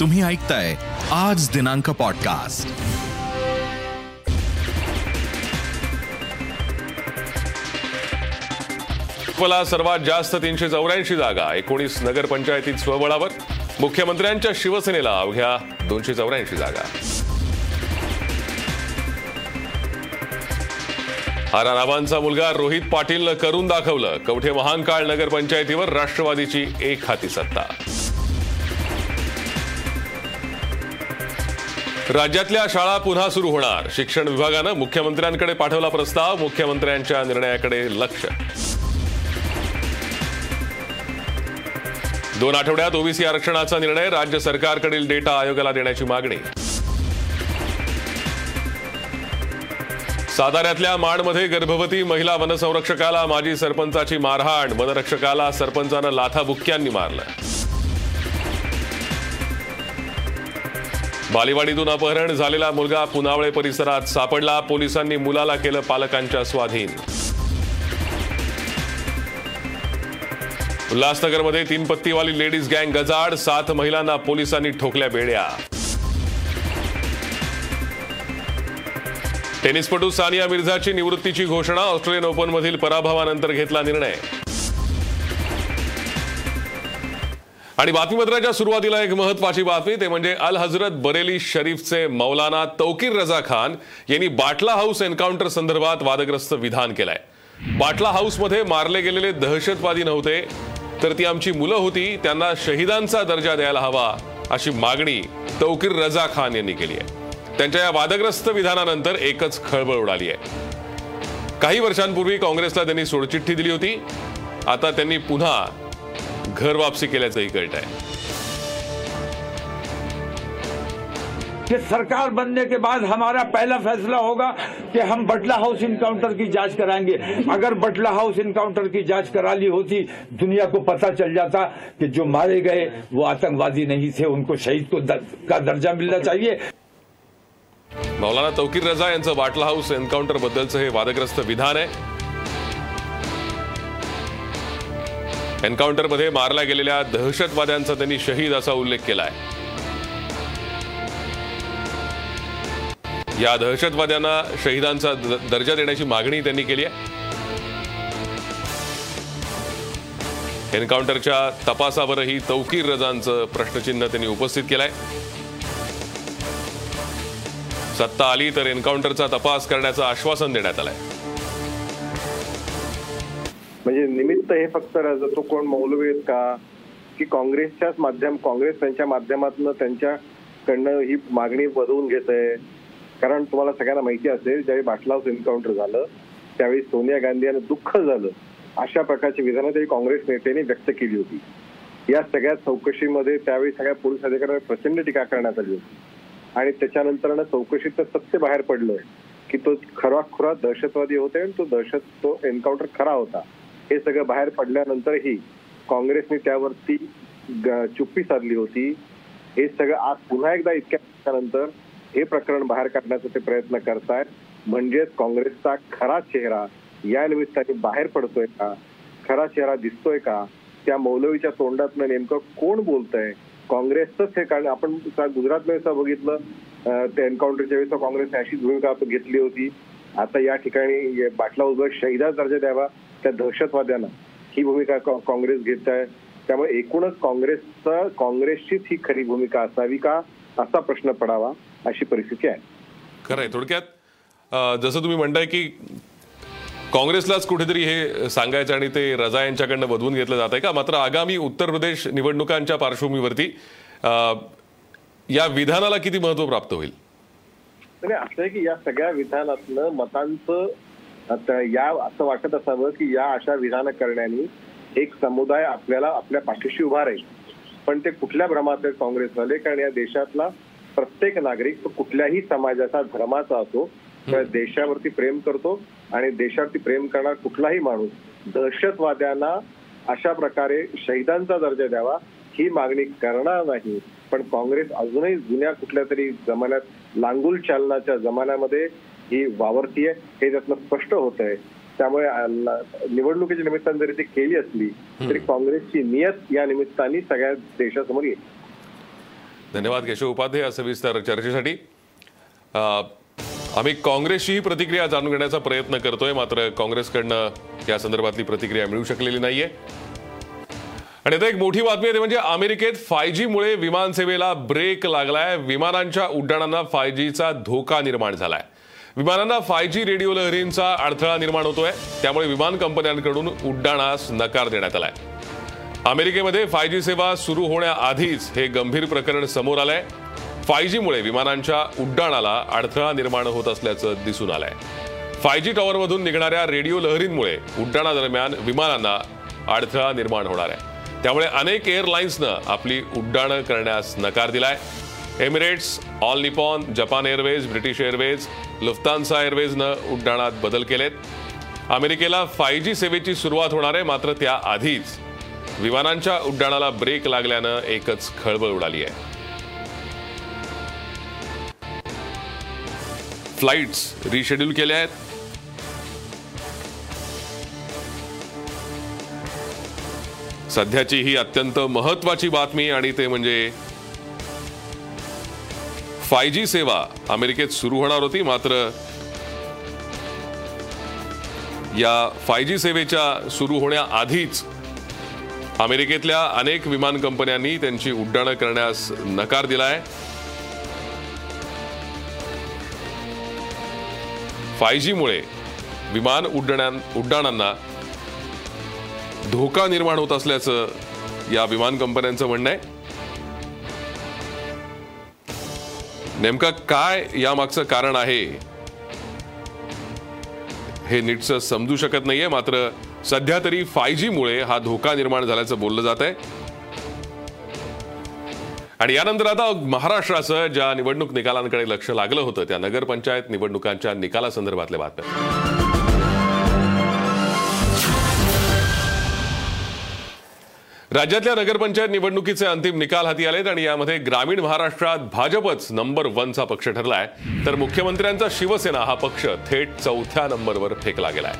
तुम्ही ऐकताय आज दिनांक पॉडकास्ट मला सर्वात जास्त तीनशे चौऱ्याऐंशी जागा एकोणीस नगरपंचायतीत स्वबळावर. मुख्यमंत्र्यांच्या शिवसेनेला अवघ्या दोनशे चौऱ्याऐंशी जागा. आरा रावांचा मुलगा रोहित पाटीलनं करून दाखवलं कवठे महांकाळ नगरपंचायतीवर राष्ट्रवादीची एक हाती सत्ता. राज्यातल्या शाळा पुन्हा सुरू होणार. शिक्षण विभागानं मुख्यमंत्र्यांकडे पाठवला प्रस्ताव मुख्यमंत्र्यांच्या निर्णयाकडे लक्ष. दोन आठवड्यात ओबीसी आरक्षणाचा निर्णय राज्य सरकारकडील डेटा आयोगाला देण्याची मागणी. साताऱ्यातल्या माडमध्ये गर्भवती महिला वनसंरक्षकाला माजी सरपंचाची मारहाण वनरक्षकाला सरपंचानं लाथाबुक्क्यांनी मारलं. बालीवाडीतून अपहरण झालेला मुलगा पुनावळे परिसरात सापडला. पोलिसांनी मुलाला केलं पालकांच्या स्वाधीन. उल्हासनगरमध्ये तीन पत्तीवाली लेडीज गँग गजाड सात महिलांना पोलिसांनी ठोकल्या बेड्या. टेनिसपटू सानिया मिर्झाची निवृत्तीची घोषणा ऑस्ट्रेलियन ओपनमधील पराभवानंतर घेतला निर्णय. आणि बातमीपत्राच्या सुरुवातीला एक महत्वाची बातमी ते म्हणजे अल हजरत बरेली शरीफचे मौलाना तौकीर रजा खान यांनी बाटला हाऊस एन्काउंटर संदर्भात वादग्रस्त विधान केलंय. बाटला हाऊसमध्ये मारले गेलेले दहशतवादी नव्हते तर ती आमची मुलं होती त्यांना शहीदांचा दर्जा द्यायला हवा अशी मागणी तौकीर रजा खान यांनी केली आहे. त्यांच्या या वादग्रस्त विधानानंतर एकच खळबळ उडाली आहे. काही वर्षांपूर्वी काँग्रेसला त्यांनी सोडचिठ्ठी दिली होती आता त्यांनी पुन्हा घर वापसी केल्याचंही कळत आहे कि सरकार बनने के बाद हमारा पहला फैसला होगा कि हम बटला हाउस इनकाउंटर की जाँच कराएँगे। अगर बटला हाउस इनकाउंटर की जाँच करा ली होती दुनिया को पता चल जाता कि जो मारे गए वो आतंकवादी नहीं थे उनको शहीद को दर, का दर्जा मिलना चाहिए। मौलाना तौकीर रजा यांचं बाटला हाऊस एन्काउंटर बद्दलचं हे वादग्रस्त विधान आहे। एन्काउंटरमध्ये मारल्या गेलेल्या दहशतवाद्यांचा त्यांनी शहीद असा उल्लेख केलाय. या दहशतवाद्यांना शहीदांचा दर्जा देण्याची मागणी त्यांनी केली आहे. एन्काउंटरच्या तपासावरही तौकीर रजांचं प्रश्नचिन्ह त्यांनी उपस्थित केलंय. सत्ता आली तर एन्काउंटरचा तपास करण्याचं आश्वासन देण्यात आलंय. म्हणजे निमित्त हे फक्त तो कोण मौलवी आहेत का? की काँग्रेसच्याच माध्यम काँग्रेस त्यांच्या माध्यमातून त्यांच्याकडनं ही मागणी बदवून घेत आहे कारण तुम्हाला सगळ्यांना माहिती असेल ज्यावेळी बाटला एन्काउंटर झालं त्यावेळी सोनिया गांधी यांना दुःख झालं. अशा प्रकारची विधानं त्यावेळी काँग्रेस नेत्यांनी व्यक्त केली होती. या सगळ्या चौकशीमध्ये त्यावेळी सगळ्या पोलीस अधिकाऱ्यांवर प्रचंड टीका करण्यात आली होती. आणि त्याच्यानंतर चौकशीत तर सत्य बाहेर पडलंय की तो खरा खुरा दहशतवादी होते आणि तो दहशत तो एन्काउंटर खरा होता. हे सगळं बाहेर पडल्यानंतरही काँग्रेसने त्यावरती ग- चुप्पी साधली होती. हे सगळं आज पुन्हा एकदा इतक्या हे प्रकरण बाहेर काढण्याचा ते प्रयत्न करतायत. म्हणजेच काँग्रेसचा खरा चेहरा या निमित्ताने बाहेर पडतोय का? खरा चेहरा दिसतोय का? त्या मौलवीच्या तोंडातनं नेमकं कोण बोलतंय? काँग्रेसच हे कारण आपण गुजरातमध्ये बघितलं. ते एन्काउंटरच्या वेळेस काँग्रेसने अशीच भूमिका घेतली होती. आता या ठिकाणी बाटला उभं शहीदा दर्जा द्यावा. त्या दहशतवाद्यांना ही भूमिका काँग्रेस घेत आहे त्यामुळे एकूणच काँग्रेसचं काँग्रेसचीच ही खरी भूमिका असावी का असा प्रश्न पडावा अशी परिस्थिती आहे. खरंय. थोडक्यात अं, जसं तुम्ही म्हणताय की काँग्रेसलाच कुठेतरी हे सांगायचं आणि ते रजा यांच्याकडनं बदवून घेतलं जात आहे का? मात्र आगामी उत्तर प्रदेश निवडणुकांच्या पार्श्वभूमीवरती या विधानाला किती महत्त्व प्राप्त होईल? म्हणजे असं आहे की या सगळ्या विधानातनं मतांचं आता या असं वाटत असावं की या अशा विधानं करण्याने एक समुदाय आपल्याला आपल्या पाठीशी उभा राहील. पण ते कुठल्या भ्रमात आहेत काँग्रेसवाले कारण या देशातला प्रत्येक नागरिक तो कुठल्याही समाजाचा धर्माचा असो किंवा देशावरती प्रेम करतो आणि देशावरती प्रेम करणारा कुठलाही माणूस दहशतवाद्यांना अशा प्रकारे शहिदांचा दर्जा द्यावा ही मागणी करणार नाही. पण काँग्रेस अजूनही जुन्या कुठल्या तरी जमान्यात लांगुल चालनाच्या जमान्यामध्ये ही वावरतीये हे त्यातनं स्पष्ट होत आहे त्यामुळे निवडणुकीच्या निमित्ताने जरी ती केली असली तरी काँग्रेसची नियत या निमित्ताने सगळ्या देशासमोर येईल. धन्यवाद केशव उपाध्ये या सविस्तर चर्चेसाठी. आम्ही काँग्रेसचीही प्रतिक्रिया जाणून घेण्याचा प्रयत्न करतोय मात्र काँग्रेसकडनं या संदर्भातली प्रतिक्रिया मिळू शकलेली नाहीये. आणि आता एक मोठी बातमी आहे ते म्हणजे अमेरिकेत फाय जी मुळे विमानसेवेला ब्रेक लागलाय. विमानांच्या उड्डाणांना फाय जीचा धोका निर्माण झालाय. विमानांना फाय जी रेडिओ लहरींचा अडथळा निर्माण होतोय. त्यामुळे विमान कंपन्यांकडून उड्डाणास नकार देण्यात आलाय. अमेरिकेमध्ये फाय जी सेवा सुरू होण्याआधीच हे गंभीर प्रकरण समोर आलंय. फाय जीमुळे विमानांच्या उड्डाणाला अडथळा निर्माण होत असल्याचं दिसून आलंय. फाय जी टॉवरमधून निघणाऱ्या रेडिओ लहरींमुळे उड्डाणादरम्यान विमानांना अडथळा निर्माण होणार आहे. त्यामुळे अनेक एअरलाईन्सनं आपली उड्डाणं करण्यास नकार दिलाय. Emirates All Nippon Japan Airways British Airways Lufthansa एअरवेजनं उड्डाणात बदल केलेत. अमेरिकेला फाय जी सेवेची सुरुवात होणार आहे मात्र त्याआधीच. विमानांच्या उड्डाणाला ब्रेक लागल्यानं एकच खळबळ उडाली आहे. फ्लाईट्स रिशेड्यूल केल्या आहेत. सध्याची ही अत्यंत महत्वाची बातमी आणि ते म्हणजे फाय जी सेवा अमेरिकेत सुरू होणार होती मात्र या फाय जी सेवेच्या सुरू होण्याआधीच अमेरिकेतल्या अनेक विमान कंपन्यांनी त्यांची उड्डाणं करण्यास नकार दिलाय. फाय जीमुळे विमान उड्डाणां उड्डाणांना धोका निर्माण होत असल्याचं या विमान कंपन्यांचं म्हणणं आहे. नेमकं काय यामागचं कारण आहे? हे नीटचं समजू शकत नाहीये मात्र सध्या तरी फाय जीमुळे हा धोका निर्माण झाल्याचं बोललं जात आहे. आणि यानंतर आता महाराष्ट्राचं ज्या निवडणूक निकालांकडे लक्ष लागलं होतं त्या नगरपंचायत निवडणुकांच्या निकालासंदर्भातल्या बातम्या. राज्यातल्या नगरपंचायत निवडणुकीचे अंतिम निकाल हाती आलेत आणि यामध्ये ग्रामीण महाराष्ट्रात भाजपच नंबर वनचा पक्ष ठरलाय. तर मुख्यमंत्र्यांचा शिवसेना हा पक्ष थेट चौथ्या नंबरवर फेकला गेलाय.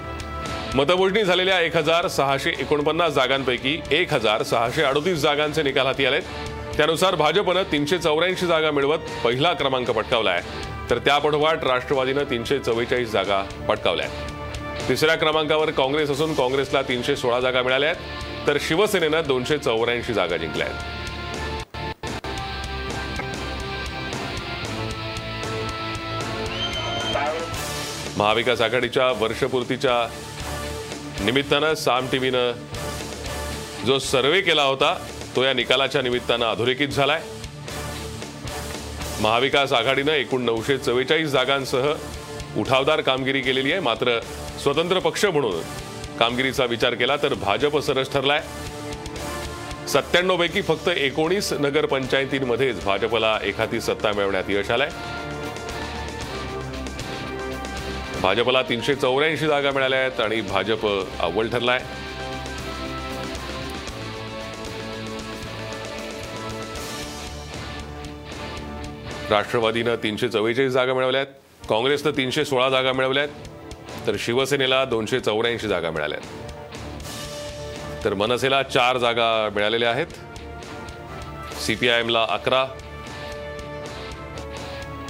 मतमोजणी झालेल्या एक हजार सहाशे एकोणपन्नास जागांपैकी एक हजार सहाशे अडोतीस जागांचे निकाल हाती आलेत. त्यानुसार भाजपनं तीनशे चौऱ्याऐंशी जागा मिळवत पहिला क्रमांक पटकावलाय. तर त्यापाठोपाठ राष्ट्रवादीनं तीनशे चव्वेचाळीस जागा पटकावल्या तिसऱ्या क्रमांकावर काँग्रेस असून काँग्रेसला तीनशे सोळा जागा मिळाल्या आहेत. तर शिवसेनेनं दोनशे चौऱ्याऐंशी जागा जिंकल्या आहेत. महाविकास आघाडीच्या वर्षपूर्तीच्या निमित्तानं साम टीव्हीनं जो सर्वे केला होता तो या निकालाच्या निमित्तानं अधोरेखित झालाय. महाविकास आघाडीनं एकूण नऊशे चव्वेचाळीस जागांसह उठावदार कामगिरी केलेली आहे मात्र स्वतंत्र पक्ष म्हणून कामगिरीचा विचार केला तर भाजप सरस ठरलाय. सत्त्याण्णव पैकी फक्त एकोणीस नगरपंचायतींमध्येच भाजपला एखादी सत्ता मिळवण्यात यश आलंय. भाजपला तीनशे चौऱ्याऐंशी जागा मिळाल्या आहेत आणि भाजप अव्वल ठरलाय. राष्ट्रवादीनं तीनशे चव्वेचाळीस जागा मिळवल्या आहेत. काँग्रेसनं तीनशे सोळा जागा मिळवल्या आहेत. तर शिवसेनेला दोनशे चौऱ्याऐंशी जागा मिळाल्या आहेत. तर मनसेला चार जागा मिळालेल्या आहेत. सीपीआयएमला अकरा.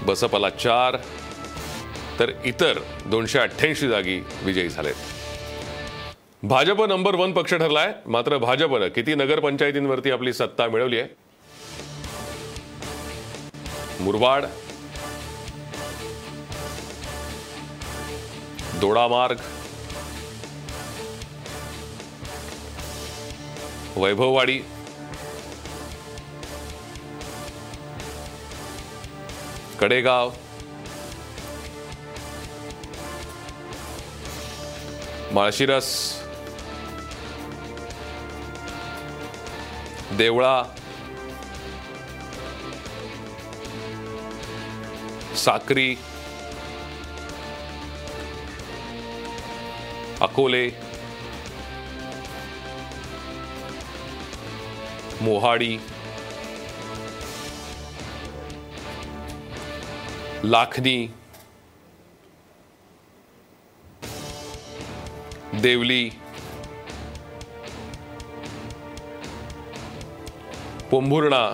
बसपाला चार. तर इतर दोनशे अठ्ठ्याऐंशी जागी विजयी झालेत. भाजप नंबर वन पक्ष ठरलाय. मात्र भाजपनं किती नगरपंचायतींवरती आपली सत्ता मिळवली आहे? मुरबाड दोडामार्ग वैभववाडी. कडेगाव. माळशिरस. देवळा. साक्री. अकोले मोहाडी लाखनी देवली पोंभुर्णा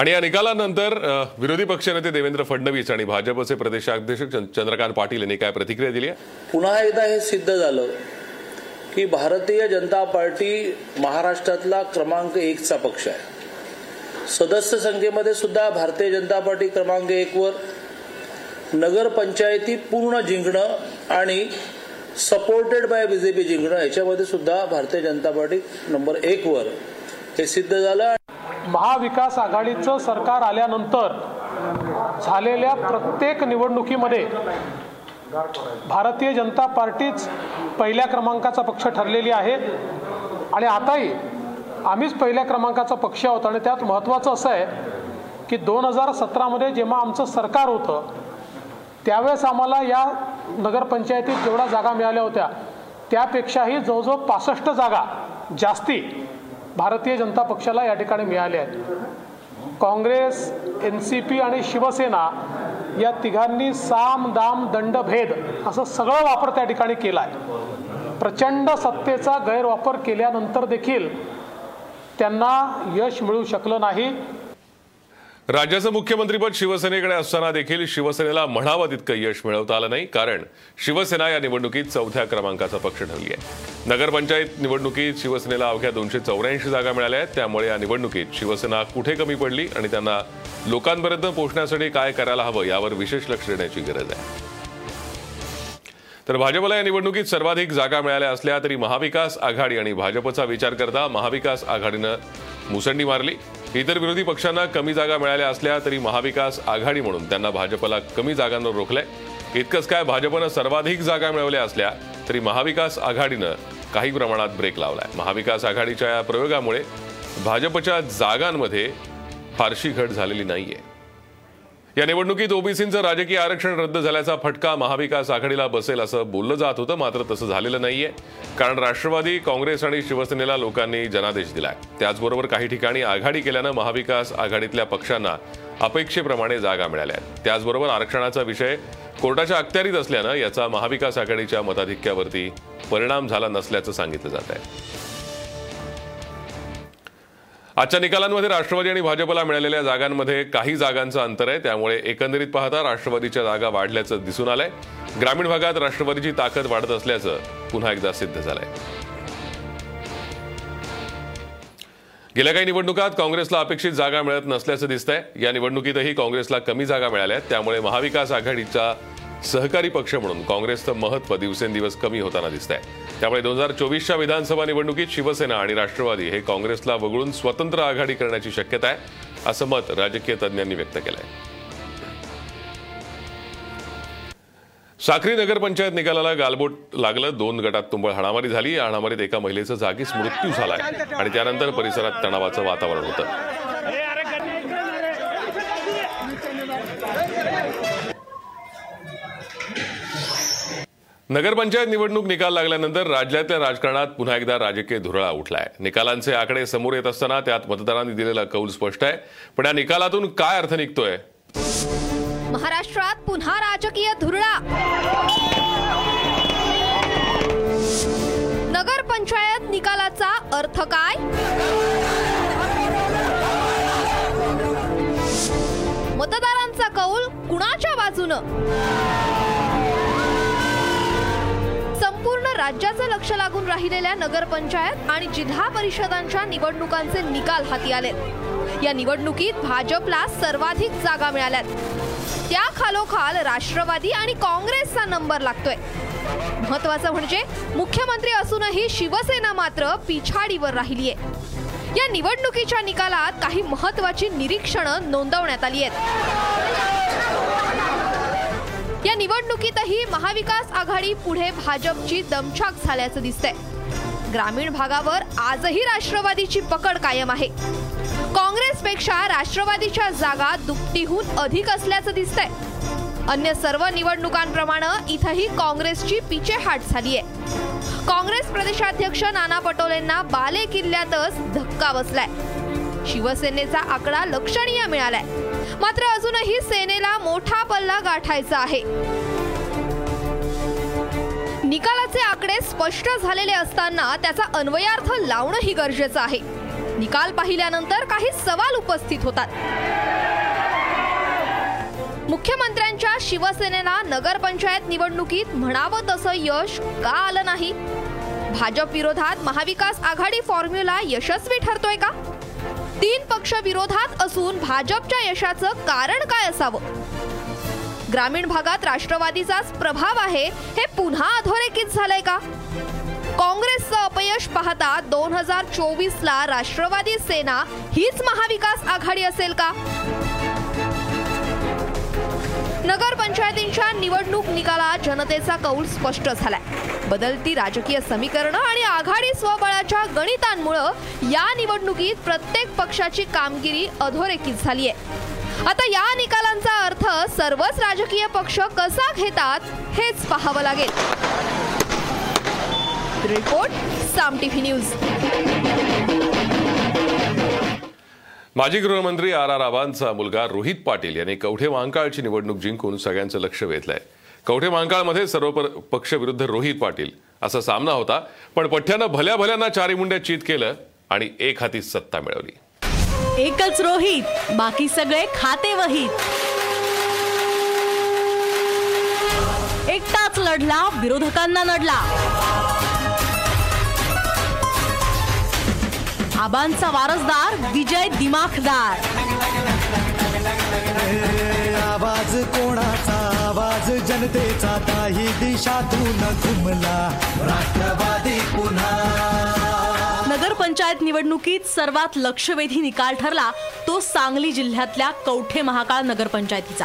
आणि या निकालानंतर विरोधी पक्षनेते देवेंद्र फडणवीस आणि भाजपचे प्रदेशाध्यक्ष चंद- चंद्रकांत पाटील यांनी काय प्रतिक्रिया दिली आहे? पुन्हा एकदा हे सिद्ध झालं की भारतीय जनता पार्टी महाराष्ट्रातला क्रमांक एकचा पक्ष आहे. सदस्य संख्येमध्ये सुद्धा भारतीय जनता पार्टी क्रमांक एकवर नगरपंचायती पूर्ण जिंकणं आणि सपोर्टेड बाय बीजेपी जिंकणं याच्यामध्ये सुद्धा भारतीय जनता पार्टी नंबर एकवर. हे सिद्ध झालं. महाविकास आघाडीचं सरकार आल्यानंतर झालेल्या प्रत्येक निवडणुकीमध्ये भारतीय जनता पार्टीच पहिल्या क्रमांकाचा पक्ष ठरलेली आहे. आणि आताही आम्हीच पहिल्या क्रमांकाचा पक्ष आहोत. आणि त्यात महत्त्वाचं असं आहे की दोन हजार सतरामध्ये जेव्हा आमचं सरकार होतं त्यावेळेस आम्हाला या नगरपंचायतीत जेवढ्या जागा मिळाल्या होत्या त्यापेक्षाही जवळजवळ पासष्ट जागा जास्ती भारतीय जनता पक्षाला या ठिकाणी मिळाल्या आहेत. काँग्रेस एन सी पी आणि शिवसेना या तिघांनी साम दाम दंड भेद असं सगळं वापर त्या ठिकाणी केला आहे प्रचंड सत्तेचा गैरवापर केल्यानंतर देखील त्यांना यश मिळू शकलं नाही. राज्याचं मुख्यमंत्रीपद शिवसेनेकडे असताना देखील शिवसेनेला म्हणावं तितकं यश मिळवता आलं नाही कारण शिवसेना या निवडणुकीत चौथ्या क्रमांकाचा पक्ष ठरली आहे. नगरपंचायत निवडणुकीत शिवसेनेला अवघ्या दोनशे चौऱ्याऐंशी जागा मिळाल्या आहेत. त्यामुळे या निवडणुकीत शिवसेना कुठे कमी पडली आणि त्यांना लोकांपर्यंत पोहोचण्यासाठी काय करायला हवं यावर विशेष लक्ष देण्याची गरज आहे. तर भाजपला या निवडणुकीत सर्वाधिक जागा मिळाल्या असल्या तरी महाविकास आघाडी आणि भाजपचा विचार करता महाविकास आघाडीनं मुसंडी मारली. इतर विरोधी पक्षांना कमी जागा मिळाल्या असल्या तरी महाविकास आघाडी म्हणून त्यांना भाजपला कमी जागांवर रोखलंय. इतकंच काय भाजपनं सर्वाधिक जागा मिळवल्या असल्या तरी महाविकास आघाडीनं काही प्रमाणात ब्रेक लावलाय. महाविकास आघाडीच्या या प्रयोगामुळे भाजपच्या जागांमध्ये फारशी घट झालेली नाहीये. या निवडणुकीत ओबीसींचं राजकीय आरक्षण रद्द झाल्याचा फटका महाविकास आघाडीला बसेल असं बोललं जात होतं मात्र तसं झालेलं नाहीये. कारण राष्ट्रवादी काँग्रेस आणि शिवसेनेला लोकांनी जनादेश दिलाय. त्याचबरोबर काही ठिकाणी आघाडी केल्यानं महाविकास आघाडीतल्या पक्षांना अपेक्षेप्रमाणे जागा मिळाल्या त्याचबरोबर आरक्षणाचा विषय कोर्टाच्या अखत्यारीत असल्यानं याचा महाविकास आघाडीच्या मताधिक्यावरती परिणाम झाला नसल्याचं सांगितलं जात आहे. आजच्या निकालांमध्ये राष्ट्रवादी आणि भाजपला मिळालेल्या जागांमध्ये काही जागांचं अंतर आहे. त्यामुळे एकंदरीत पाहता राष्ट्रवादीच्या जागा वाढल्याचं दिसून आलंय. ग्रामीण भागात राष्ट्रवादीची ताकद वाढत असल्याचं पुन्हा एकदा सिद्ध झालंय. गेल्या काही निवडणुकात काँग्रेसला अपेक्षित जागा मिळत नसल्याचं दिसतंय. या निवडणुकीतही काँग्रेसला कमी जागा मिळाल्या त्यामुळे महाविकास आघाडीचा सहकारी पक्ष म्हणून काँग्रेसचं महत्त्व दिवसेंदिवस कमी होताना दिसत आहे त्यामुळे दोन हजार चोवीसच्या विधानसभा निवडणुकीत शिवसेना आणि राष्ट्रवादी हे काँग्रेसला वगळून स्वतंत्र आघाडी करण्याची शक्यता आहे असं मत राजकीय तज्ज्ञांनी व्यक्त केलंय. साक्री नगरपंचायत निकालाला गालबोट लागलं. दोन गटात तुंबळ हाणामारी झाली. या हाणामारीत एका महिलेचा जागीच मृत्यू झालाय. आणि त्यानंतर परिसरात तणावाचं वातावरण होतं. नगरपंचायत निवडणूक निकाल लागल्यानंतर राज्यातल्या राजकारणात पुन्हा एकदा राजकीय धुरळा उठलाय. निकालांचे आकडे समोर येत असताना त्यात मतदारांनी दिलेला कौल स्पष्ट आहे. पण या निकालातून काय अर्थ निघतोय? महाराष्ट्रात पुन्हा राजकीय धुरळा. नगरपंचायत निकालाचा अर्थ काय? मतदारांचा कौल कुणाच्या बाजूनं? संपूर्ण राज्याचं लक्ष लागून राहिलेल्या नगरपंचायत आणि जिल्हा परिषदांच्या निवडणुकांचे निकाल हाती आले या निवडणुकीत भाजपला सर्वाधिक जागा मिळाल्यात. त्या खालोखाल राष्ट्रवादी आणि काँग्रेसचा नंबर लागतोय. महत्वाचं म्हणजे मुख्यमंत्री असूनही शिवसेना मात्र पिछाडीवर राहिलीये. या निवडणुकीच्या निकालात काही महत्वाची निरीक्षणं नोंदवण्यात आली आहेत. या निवडणुकीतही महाविकास आघाडी पुढे भाजपची दमछाक झाल्याचं दिसतंय. ग्रामीण भागावर आजही राष्ट्रवादीची पकड कायम आहे. काँग्रेसपेक्षा राष्ट्रवादीच्या जागा दुपटीहून अधिक असल्याचं दिसतंय. अन्य सर्व निवडणुकांप्रमाणे इथंही काँग्रेसची पिछेहाट झाली आहे काँग्रेस प्रदेशाध्यक्ष नाना पटोलेंना बाले किल्ल्यातच धक्का बसलाय. शिवसेनेचा आकडा लक्षणीय मिळालाय. मात्र अजूनही सेनेला मोठा पल्ला गाठायचा आहे. निकालाचे आकडे स्पष्ट झालेले असताना त्याचा अन्वयार्थ लावणंही गरजेचं आहे. निकाल पाहिल्यानंतर काही सवाल उपस्थित होतात. मुख्यमंत्र्यांच्या शिवसेनेला नगरपंचायत निवडणुकीत म्हणावं तसं यश का आलं नाही? भाजप विरोधात महाविकास आघाडी फॉर्म्युला यशस्वी ठरतोय का? तीन पक्ष विरोधात असून भाजपच्या यशाचं कारण काय असावं? ग्रामीण भागात राष्ट्रवादीचाच प्रभाव आहे हे पुन्हा अधोरेखित झालंय का? काँग्रेसचं अपयश पाहता दोन हजार चोवीस ला राष्ट्रवादी सेना हीच महाविकास आघाडी असेल का? नगरपंचायतींच्या निवडणूक निकालात जनतेचा कौल स्पष्ट झालाय. बदलती राजकीय समीकरणं आणि आघाडी स्वबळाच्या गणितांमुळं या निवडणुकीत प्रत्येक पक्षाची कामगिरी अधोरेखित झाली आहे आता या निकालांचा अर्थ सर्वच राजकीय पक्ष कसा घेतात हेच पाहावं लागेल. Report Saam TV news. माजी गृहमंत्री आर आर आबांचा मुलगा रोहित पाटील यांनी कवठे महांकाळची निवडणूक जिंकून सगळ्यांचं लक्ष वेधलंय. कवठे महांकाळमध्ये सर्व प- पक्ष विरुद्ध रोहित पाटील असा सामना होता पण पठ्ठ्यानं भल्या भल्यांना चारी मुंड्या चित केलं आणि एक हाती सत्ता मिळवली. एकच रोहित बाकी सगळे खाते वहीत. एकटाच लढला विरोधकांना नडला. आबांचा वारसदार विजय दिमाखदार. आवाज कोणाचा? आवाज जनतेचा. काही दिशातून घुमला राष्ट्रवादी पुन्हा. नगरपंचायत निवडणुकीत सर्वात लक्षवेधी निकाल ठरला तो सांगली जिल्ह्यातल्या कवठे महाकाळ नगरपंचायतीचा.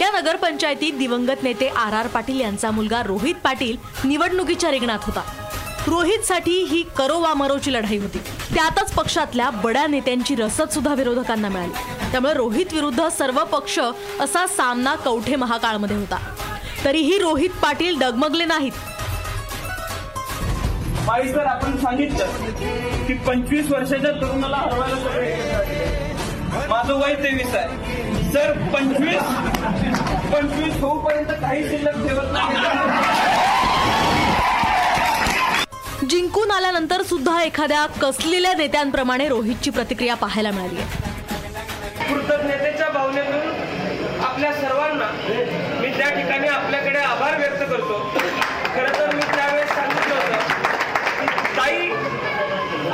या नगरपंचायतीत दिवंगत नेते आर आर पाटील यांचा मुलगा रोहित पाटील निवडणुकीच्या रिंगणात होता. रोहितसाठी ही करो मरोची लढाई होती. त्यातच पक्षातल्या बड्या नेत्यांची रसद सुद्धा विरोधकांना मिळाली. त्यामुळे रोहित विरुद्ध सर्व पक्ष असा सामना कवठे महाकाळमध्ये होता. तरीही रोहित पाटील डगमगले नाहीत. सर आपण सांगितलं की पंचवीस वर्षाच्या तरुणाला हरवायला सगळे माझं वय तेवीस आहे. सर पंचवीस पंचवीस होऊपर्यंत काही शिल्लक ठेवत नाही. जिंकून आल्यानंतर सुद्धा एखाद्या कसलेल्या नेत्यांप्रमाणे रोहितची प्रतिक्रिया पाहायला मिळाली आहे. कृतज्ञतेच्या भावनेतून आपल्या सर्वांना मी त्या ठिकाणी आपल्याकडे आभार व्यक्त करतो. खरं तर मी त्यावेळेस सांगितलं होतं की ताई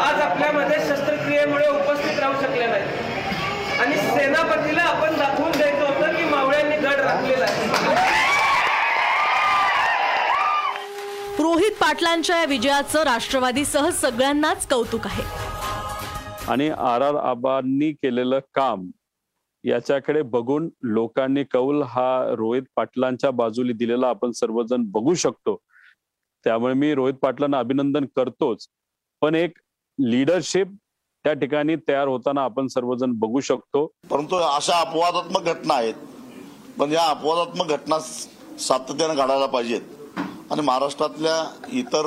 आज आपल्यामध्ये शस्त्रक्रियेमुळे उपस्थित राहू शकले नाही आणि सेनापतीला आपण दाखवून द्यायचं होतं की मावळ्यांनी गड राखलेला आहे. रोहित पाटलांच्या या विजयाचं राष्ट्रवादीसह सगळ्यांनाच कौतुक आहे. आणि आर आर आबांनी केलेलं काम याच्याकडे बघून लोकांनी कौल हा रोहित पाटलांच्या बाजूला दिलेला आपण सर्वजण बघू शकतो. त्यामुळे मी रोहित पाटलांना अभिनंदन करतोच. पण एक लिडरशिप त्या ठिकाणी तयार होताना आपण सर्वजण बघू शकतो. परंतु अशा अपवादात्मक घटना आहेत. पण या अपवादात्मक घटना सातत्याने घडायला पाहिजेत. आणि महाराष्ट्रातल्या इतर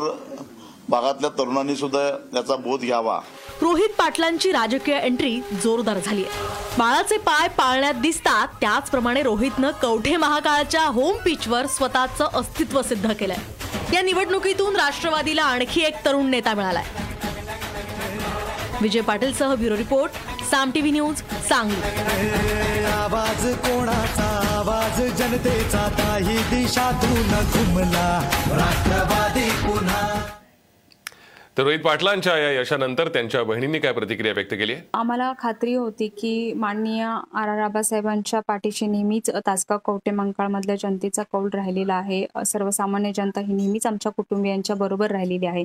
भागातल्या तरुणांनी सुद्धा याचा बोध घ्यावा. रोहित पाटलांची राजकीय एंट्री जोरदार झाली आहे. बाळाचे पाय पाळण्यात दिसतात त्याचप्रमाणे रोहितनं कवठे महाकाळच्या होम पिचवर स्वतःचं अस्तित्व सिद्ध केलंय. या निवडणुकीतून राष्ट्रवादीला आणखी एक तरुण नेता मिळालाय. Vijay पाटीलसह bureau report Saam TV news Sangli. आवाज कोणाचा? आवाज जनतेचा. काही दिशातून घुमला. राष्ट्रवादी पुन्हा. तर रोहित पाटलांच्या या यशानंतर त्यांच्या बहिणींनी काय प्रतिक्रिया व्यक्त केली आम्हाला खात्री होती की माननीय आर आर आबासाहेबांच्या पाठीशी नेहमीच तासगाव कवटे मंकाळमधल्या जनतेचा कौल राहिलेला आहे. सर्वसामान्य जनता ही नेहमीच आमच्या कुटुंबियांच्या बरोबर राहिलेली आहे.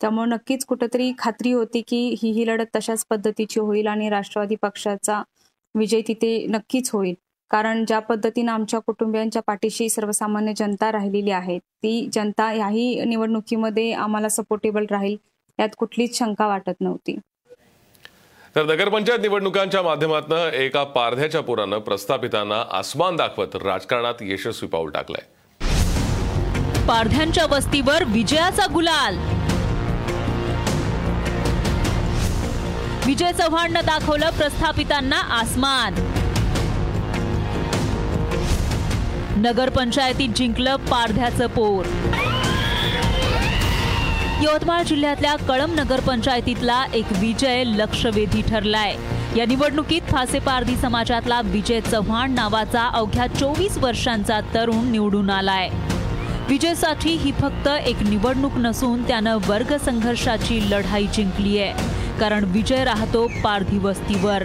त्यामुळे नक्कीच कुठंतरी खात्री होती की ही ही लढत तशाच पद्धतीची होईल आणि राष्ट्रवादी पक्षाचा विजय तिथे नक्कीच होईल. कारण ज्या पद्धतीनं आमच्या कुटुंबियांच्या पाठीशी सर्वसामान्य जनता राहिलेली आहे ती जनता याही निवडणुकीमध्ये आम्हाला सपोर्टेबल राहील. यात कुठलीच शंका वाटत नव्हती. तर नगरपंचायत निवडणुकांच्या माध्यमातून एका पारध्याच्या पोरानं प्रस्थापितांना आसमान दाखवत राजकारणात यशस्वी पाऊल टाकलंय. पारध्यांच्या वस्तीवर विजयाचा गुलाल. विजय चव्हाणनं दाखवलं प्रस्थापितांना आसमान. नगरपंचायतीत जिंकलं पारध्याचं पोर. यवतमाळ जिल्ह्यातल्या कळम नगरपंचायतीतला एक विजय लक्षवेधी ठरलाय. या निवडणुकीत फासेपारधी समाजातला विजय चव्हाण नावाचा अवघ्या चोवीस वर्षांचा तरुण निवडून आलाय. विजयसाठी ही फक्त एक निवडणूक नसून त्यानं वर्ग संघर्षाची लढाई जिंकली आहे कारण विजय राहतो पारधी वस्तीवर.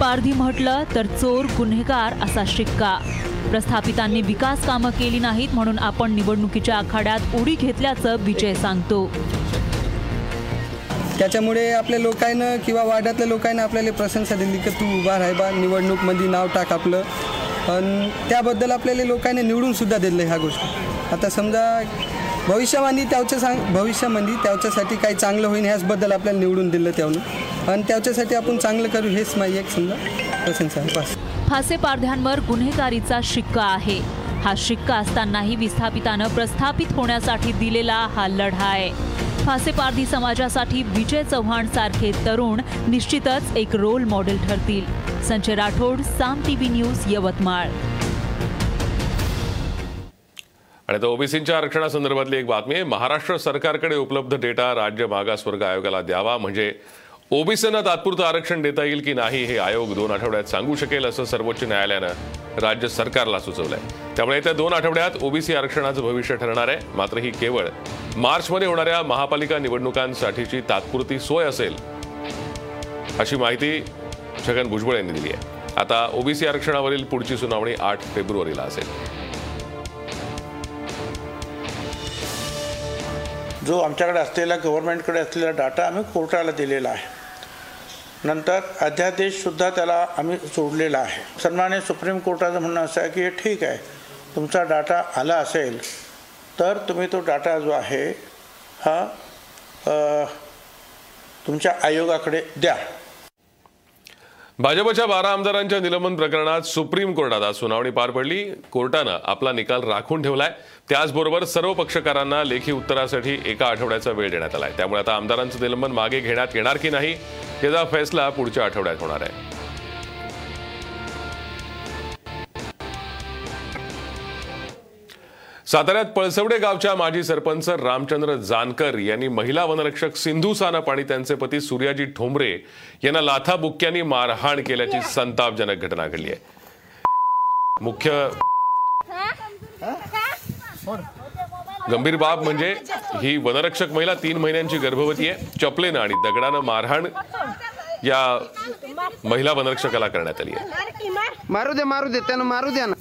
पारधी म्हटलं तर चोर गुन्हेगार असा शिक्का. प्रस्थापितांनी विकास कामं केली नाहीत म्हणून आपण निवडणुकीच्या आखाड्यात उडी घेतल्याचं विजय सांगतो. त्याच्यामुळे आपल्या लोकांना किंवा वाड्यातल्या लोकांना आपल्याला प्रशंसा दिली की तू उभा राह बा निवडणूकमध्ये नाव टाक आपलं. आणि त्याबद्दल आपल्याला लोकांनी निवडूनसुद्धा दिलं ह्या गोष्टी. आता समजा भविष्यवाणी त्याच्या सांग भविष्यामध्ये त्याच्यासाठी काही चांगलं होईल ह्याचबद्दल आपल्याला निवडून दिलं त्यानं आणि त्याच्यासाठी आपण चांगलं करू हेच माझी एक समजा प्रशंसा आहे पारध्यांवर गुन्हेगारीचा शिक्का आहे. हा शिक्का असतानाही विस्थापितानं प्रस्थापित होण्यासाठी दिलेला हा लढा आहे फासेपारधी समाजासाठी विजय चव्हाण सारखे तरुण निश्चितच एक रोल मॉडेल ठरतील. Sanjay Rathod Saam TV news Yavatmal. आणि आता ओबीसींच्या आरक्षणासंदर्भातली एक बातमी आहे महाराष्ट्र सरकारकडे उपलब्ध डेटा राज्य मागासवर्ग आयोगाला द्यावा म्हणजे ओबीसींना तात्पुरतं आरक्षण देता येईल की नाही हे आयोग दोन आठवड्यात सांगू शकेल असं सर्वोच्च न्यायालयानं राज्य सरकारला सुचवलंय. त्यामुळे येत्या दोन आठवड्यात ओबीसी आरक्षणाचं भविष्य ठरणार आहे. मात्र ही केवळ मार्चमध्ये होणाऱ्या महापालिका निवडणुकांसाठीची तात्पुरती सोय असेल अशी माहिती छगन भुजबळ यांनी दिली आहे. आता ओबीसी आरक्षणावरील पुढची सुनावणी आठ फेब्रुवारीला असेल. जो आमच्याकडे असलेला गव्हर्नमेंटकडे असलेला डाटा आम्ही कोर्टाला दिलेला आहे. नंतर अध्यादेशसुद्धा त्याला आम्ही सोडलेला आहे. सन्माने सुप्रीम कोर्टाचं म्हणणं असं आहे की हे ठीक आहे. तुमचा डाटा आला असेल तर तुम्ही तो डाटा जो आहे हा तुमच्या आयोगाकडे द्या. भाजपच्या बारा आमदारांच्या निलंबन प्रकरणात सुप्रीम कोर्टात आज सुनावणी पार पडली. कोर्टानं आपला निकाल राखून ठेवलाय. त्याचबरोबर सर्व पक्षकारांना लेखी उत्तरासाठी एका आठवड्याचा वेळ देण्यात आलाय. त्यामुळे आता आमदारांचं निलंबन मागे घेण्यात येणार की नाही याचा फैसला पुढच्या आठवड्यात होणार आहे. साताऱ्यात पळसवडे गावच्या माजी सरपंच रामचंद्र जानकर यांनी महिला वनरक्षक सिंधू सानप आणि त्यांचे पती सूर्याजी ठोंबरे यांना लाथा बुक्क्यांनी मारहाण केल्याची संतापजनक घटना घडली आहे. मुख्य गंभीर बाब म्हणजे ही वनरक्षक महिला तीन महिन्यांची गर्भवती आहे. चपलेनं आणि दगडानं मारहाण या महिला वनरक्षकाला करण्यात आली आहे. मारू दे मारू दे त्यानं मारू द्या ना.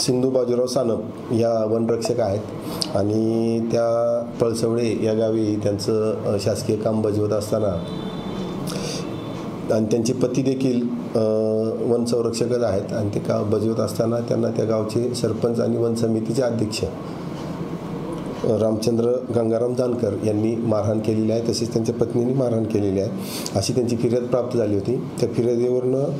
सिंधू बाजीराव सानप या वनरक्षक आहेत. आणि त्या पळसवडे या गावी त्यांचं शासकीय काम बजावत असताना आणि त्यांचे पती देखील वन संरक्षकच आहेत. आणि ते काम बजावत असताना त्यांना त्या गावचे सरपंच आणि वन समितीचे अध्यक्ष रामचंद्र गंगाराम जानकर यांनी मारहाण केलेली आहे. तसेच त्यांच्या पत्नीने मारहाण केलेली आहे. अशी त्यांची फिर्याद प्राप्त झाली होती. त्या फिर्यादीवरनं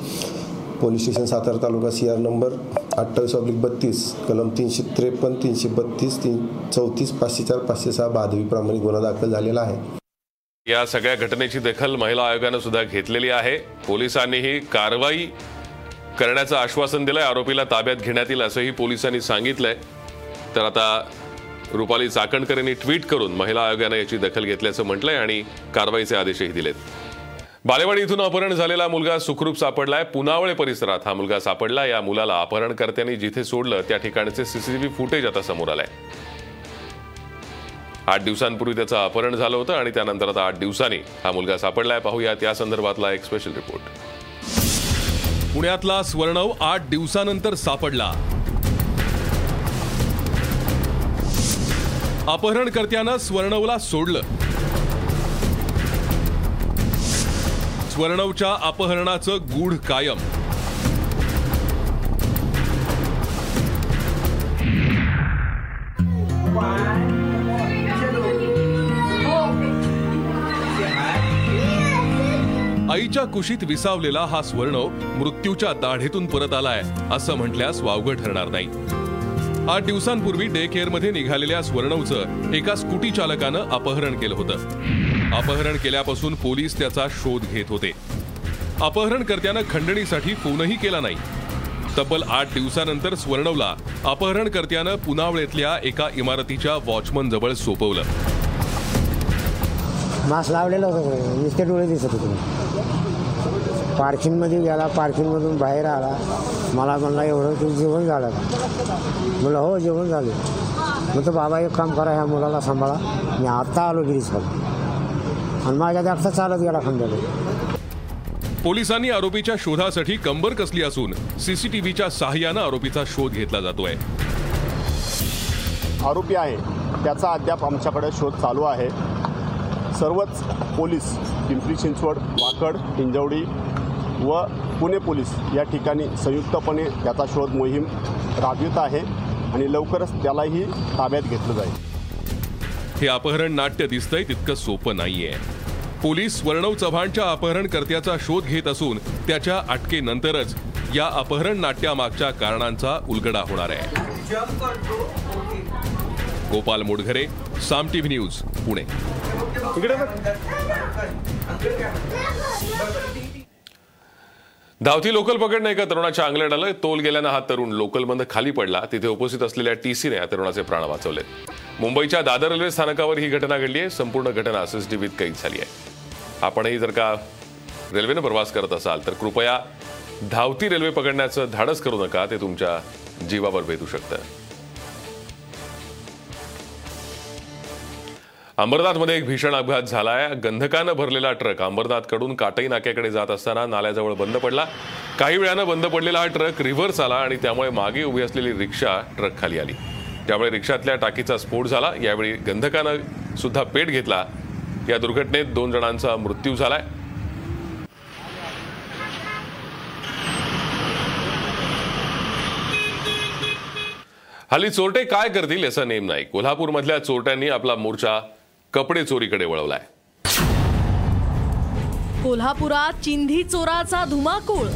police station Satara taluka C R number अठ्ठावीस ऑब्लिक बत्तीस कलम तीनशे त्रेपन्न तीनशे बत्तीस तीन चौतीस पाचशे चार पाचशे सहा बाधवीप्रमाणे गुन्हा दाखल झालेला आहे. या सगळ्या घटनेची दखल महिला आयोगानं सुद्धा घेतलेली आहे. पोलिसांनीही कारवाई करण्याचं आश्वासन दिलंय. आरोपीला ताब्यात घेण्यात येईल असंही पोलिसांनी सांगितलंय. तर आता रुपाली चाकणकर यांनी ट्विट करून महिला आयोगानं याची दखल घेतल्याचं म्हटलंय आणि कारवाईचे आदेशही दिलेत. बालेवाडी इथून अपहरण झालेला मुलगा सुखरूप सापडलाय. पुनावळे परिसरात हा मुलगा सापडला. या मुलाला अपहरणकर्त्यांनी जिथे सोडलं त्या ठिकाणचे सीसीटीव्ही फुटेज आता समोर आलंय. आठ दिवसांपूर्वी त्याचं अपहरण झालं होतं आणि त्यानंतर आता आठ दिवसांनी हा मुलगा सापडलाय. पाहूयात या संदर्भातला एक स्पेशल रिपोर्ट पुण्यातला स्वर्णव आठ दिवसानंतर सापडला. अपहरणकर्त्यानं स्वर्णवला सोडलं. स्वर्णवच्या अपहरणाचं गूढ कायम. आईच्या कुशीत विसावलेला हा स्वर्णव मृत्यूच्या दाढेतून परत आलाय असं म्हटल्यास वावगं ठरणार नाही. आठ दिवसांपूर्वी डे केअरमध्ये निघालेल्या स्वर्णवचं एका स्कूटी चालकानं अपहरण केलं होतं. अपहरण केल्यापासून पोलीस त्याचा शोध घेत होते. अपहरणकर्त्यानं खंडणीसाठी फोनही केला नाही. तब्बल आठ दिवसानंतर स्वर्णवला अपहरणकर्त्यानं पुनावळेतल्या एका इमारतीच्या वॉचमन जवळ सोपवलं. मास्क लावलेलं होतं नुसते डोळे दिसत होते. पार्किंगमध्ये गेला पार्किंगमधून बाहेर आला. मला म्हणला एवढं तू जेवण झालं म्हणलं हो जेवण झालं. मग तो बाबा एक काम करा ह्या मुलाला सांभाळा. मी आत्ता आलो गिरीसकडे आणि माझ्या दाखता चालत गेला खंड्याला पोलिसांनी आरोपीच्या शोधासाठी कंबर कसली असून सीसीटीव्हीच्या सहाय्यानं आरोपीचा शोध घेतला जातोय. आरोपी आहे. त्याचा अद्याप आमच्याकडे शोध चालू आहे. सर्वच पोलीस पिंपरी चिंचवड वाकड हिंजवडी व पुणे पोलीस या ठिकाणी संयुक्तपणे त्याचा शोध मोहीम राबवित आहे आणि लवकरच त्यालाही ताब्यात घेतलं जाईल. हे अपहरण नाट्य दिसतंय तितकं सोपं नाहीये. पोलीस स्वर्णव चव्हाणच्या अपहरणकर्त्याचा शोध घेत असून त्याच्या अटकेनंतरच या अपहरण नाट्यामागच्या कारणांचा उलगडा होणार आहे. Gopal Modghare Saam TV news Pune. धावती local पकडणं एका तरुणाच्या अंगल्यात आलं तोल गेल्यानं हा तरुण लोकलमध्ये खाली पडला. तिथे उपस्थित असलेल्या टीसीने या तरुणाचे प्राण वाचवले. मुंबईच्या दादर रेल्वे स्थानकावर ही घटना घडली आहे संपूर्ण घटना सीसीटीव्हीत कैद झाली आहे आपणही जर का रेल्वेनं प्रवास करत असाल तर कृपया धावती रेल्वे पकडण्याचं धाडस करू नका. ते तुमच्या जीवावर भेटू शकतं. अंबरनाथमध्ये एक भीषण अपघात झालाय. गंधकानं भरलेला ट्रक अंबरनाथकडून काटई नाक्याकडे जात असताना नाल्याजवळ बंद पडला. काही वेळानं बंद पडलेला हा ट्रक रिव्हर्स आला आणि त्यामुळे मागे उभी असलेली रिक्षा ट्रक खाली आली. त्यामुळे रिक्षातल्या टाकीचा स्फोट झाला. यावेळी गंधकानं सुद्धा पेट घेतला. या दुर्घटनेत दोन जणांचा मृत्यू झालाय. हल्ली चोरटे काय करतील याचा नेम नाही. कोल्हापूरमधल्या चोरट्यांनी आपला मोर्चा कपडे चोरीकडे वळवलाय. कोल्हापुरात चिंधी चोराचा धुमाकूळ.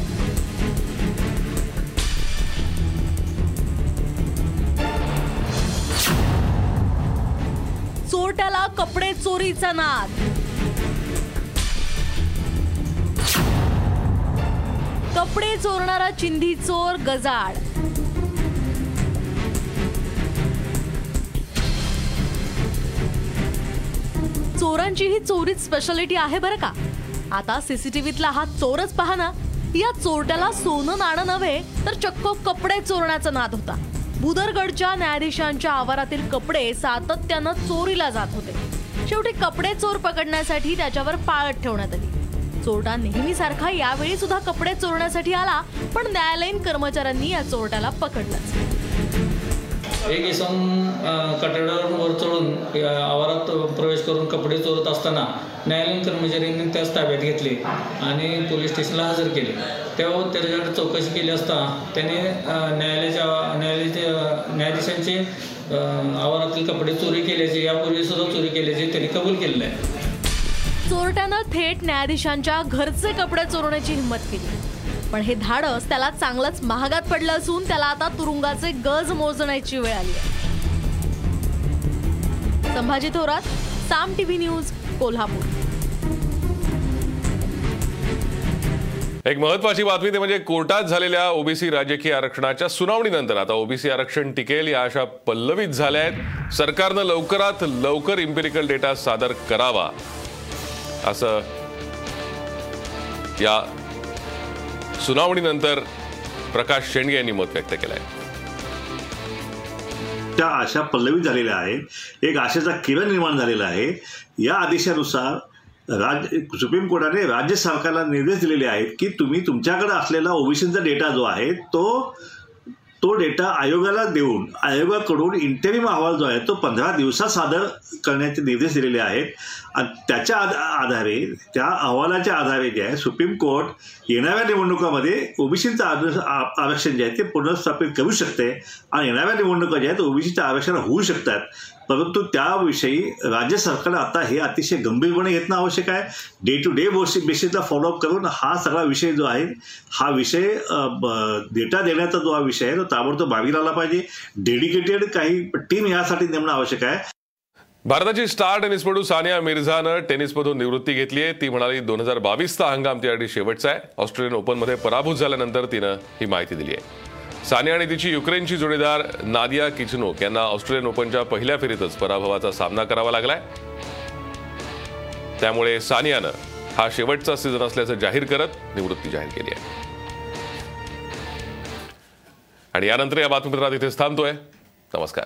चोरट्याला कपडे चोरीचा नाद. कपडे चोरणारा चिंधी चोर गजाड चोरांची ही चोरीच स्पेशालिटी आहे बरं का? आता सीसीटीव्हीतला हा चोरच पहा ना. या चोरट्याला सोनं नाणं नव्हे तर चक्क कपडे चोरण्याचा नाद होता. बुदरगडच्या न्यायाधीशांच्या आवारातील कपडे सातत्यानं चोरीला जात होते. शेवटी कपडे चोर पकडण्यासाठी त्याच्यावर पाळत ठेवण्यात आली. चोरटा नेहमीसारखा यावेळी सुद्धा कपडे चोरण्यासाठी आला पण न्यायालयीन कर्मचाऱ्यांनी या चोरट्याला पकडलंच. एक इसम कठड्यावर वर चढून आवारात प्रवेश करून कपडे चोरत असताना न्यायालयीन कर्मचाऱ्यांनी त्यास ताब्यात घेतले आणि पोलीस स्टेशनला हजर केले. तेव्हा त्याच्याकडे चौकशी केली असता त्याने न्यायालयाच्या न्यायालयाच्या न्यायाधीशांचे आवारातील कपडे चोरी केल्याचे यापूर्वी सुद्धा चोरी केल्याचे त्यांनी कबूल केलेलं आहे. चोरट्यानं थेट न्यायाधीशांच्या घरचे कपडे चोरण्याची हिंमत केली. पण हे धाडस त्याला चांगलंच महागात पडलं असून त्याला आता तुरुंगाचे गज मोजण्याची वेळ आली आहे. Sambhaji Thorat Saam TV news Kolhapur. एक महत्वाची बातमी ते म्हणजे कोर्टात झालेल्या ओबीसी राजकीय आरक्षणाच्या सुनावणीनंतर. आता ओबीसी आरक्षण टिकेल या अशा पल्लवित झाल्या आहेत. सरकारनं लवकरात लवकर इम्पेरिकल डेटा सादर करावा. असं या सुनावणीनंतर प्रकाश शेंडगे यांनी मत व्यक्त केलंय. त्या आशा पल्लवी झालेल्या आहेत. एक आशेचा किरण निर्माण झालेला आहे. या आदेशानुसार राज सुप्रीम कोर्टाने राज्य सरकारला निर्देश दिलेले आहेत की तुम्ही तुमच्याकडे असलेला ओबीसीचा डेटा जो आहे तो तो डेटा आयोगाला देऊन आयोगाकडून इंटरिम अहवाल जो आहे तो पंधरा दिवसात सादर करण्याचे निर्देश दिलेले आहेत. त्याच्या आध- आधारे त्या अहवालाच्या आधारे जे आहे सुप्रीम कोर्ट येणाऱ्या निवडणुकामध्ये ओबीसीचं आरक्षण जे आहे ते पुनर्स्थापित करू शकते आणि येणाऱ्या निवडणुका ज्या आहेत ओबीसीचं आरक्षण होऊ शकतात. परंतु त्याविषयी राज्य सरकारला आता हे अतिशय गंभीरपणे घेणं आवश्यक आहे. डे टू डे बेसिसला फॉलोअप करून हा सगळा विषय जो आहे हा विषय डेटा देण्याचा जो हा विषय आहे तो ताबडतोब बावी आला पाहिजे. डेडिकेटेड काही टीम यासाठी नेमणं आवश्यक आहे. भारताची स्टार टेनिसपटू सानिया मिर्झानं टेनिसमधून निवृत्ती घेतली आहे. ती म्हणाली दोन हजार बावीसचा हंगाम तिसाठी शेवटचा आहे. ऑस्ट्रेलियन ओपनमध्ये पराभूत झाल्यानंतर तिनं ही माहिती दिली आहे. सानिया आणि तिची युक्रेनची जोडीदार नादिया किचनोक यांना ऑस्ट्रेलियन ओपनच्या पहिल्या फेरीतच पराभवाचा सामना करावा लागलाय. त्यामुळे सानियानं हा शेवटचा सीझन असल्याचं जाहीर करत निवृत्ती जाहीर केली आहे. आणि यानंतर या बातमीपत्रात इथेच थांबतोय. नमस्कार.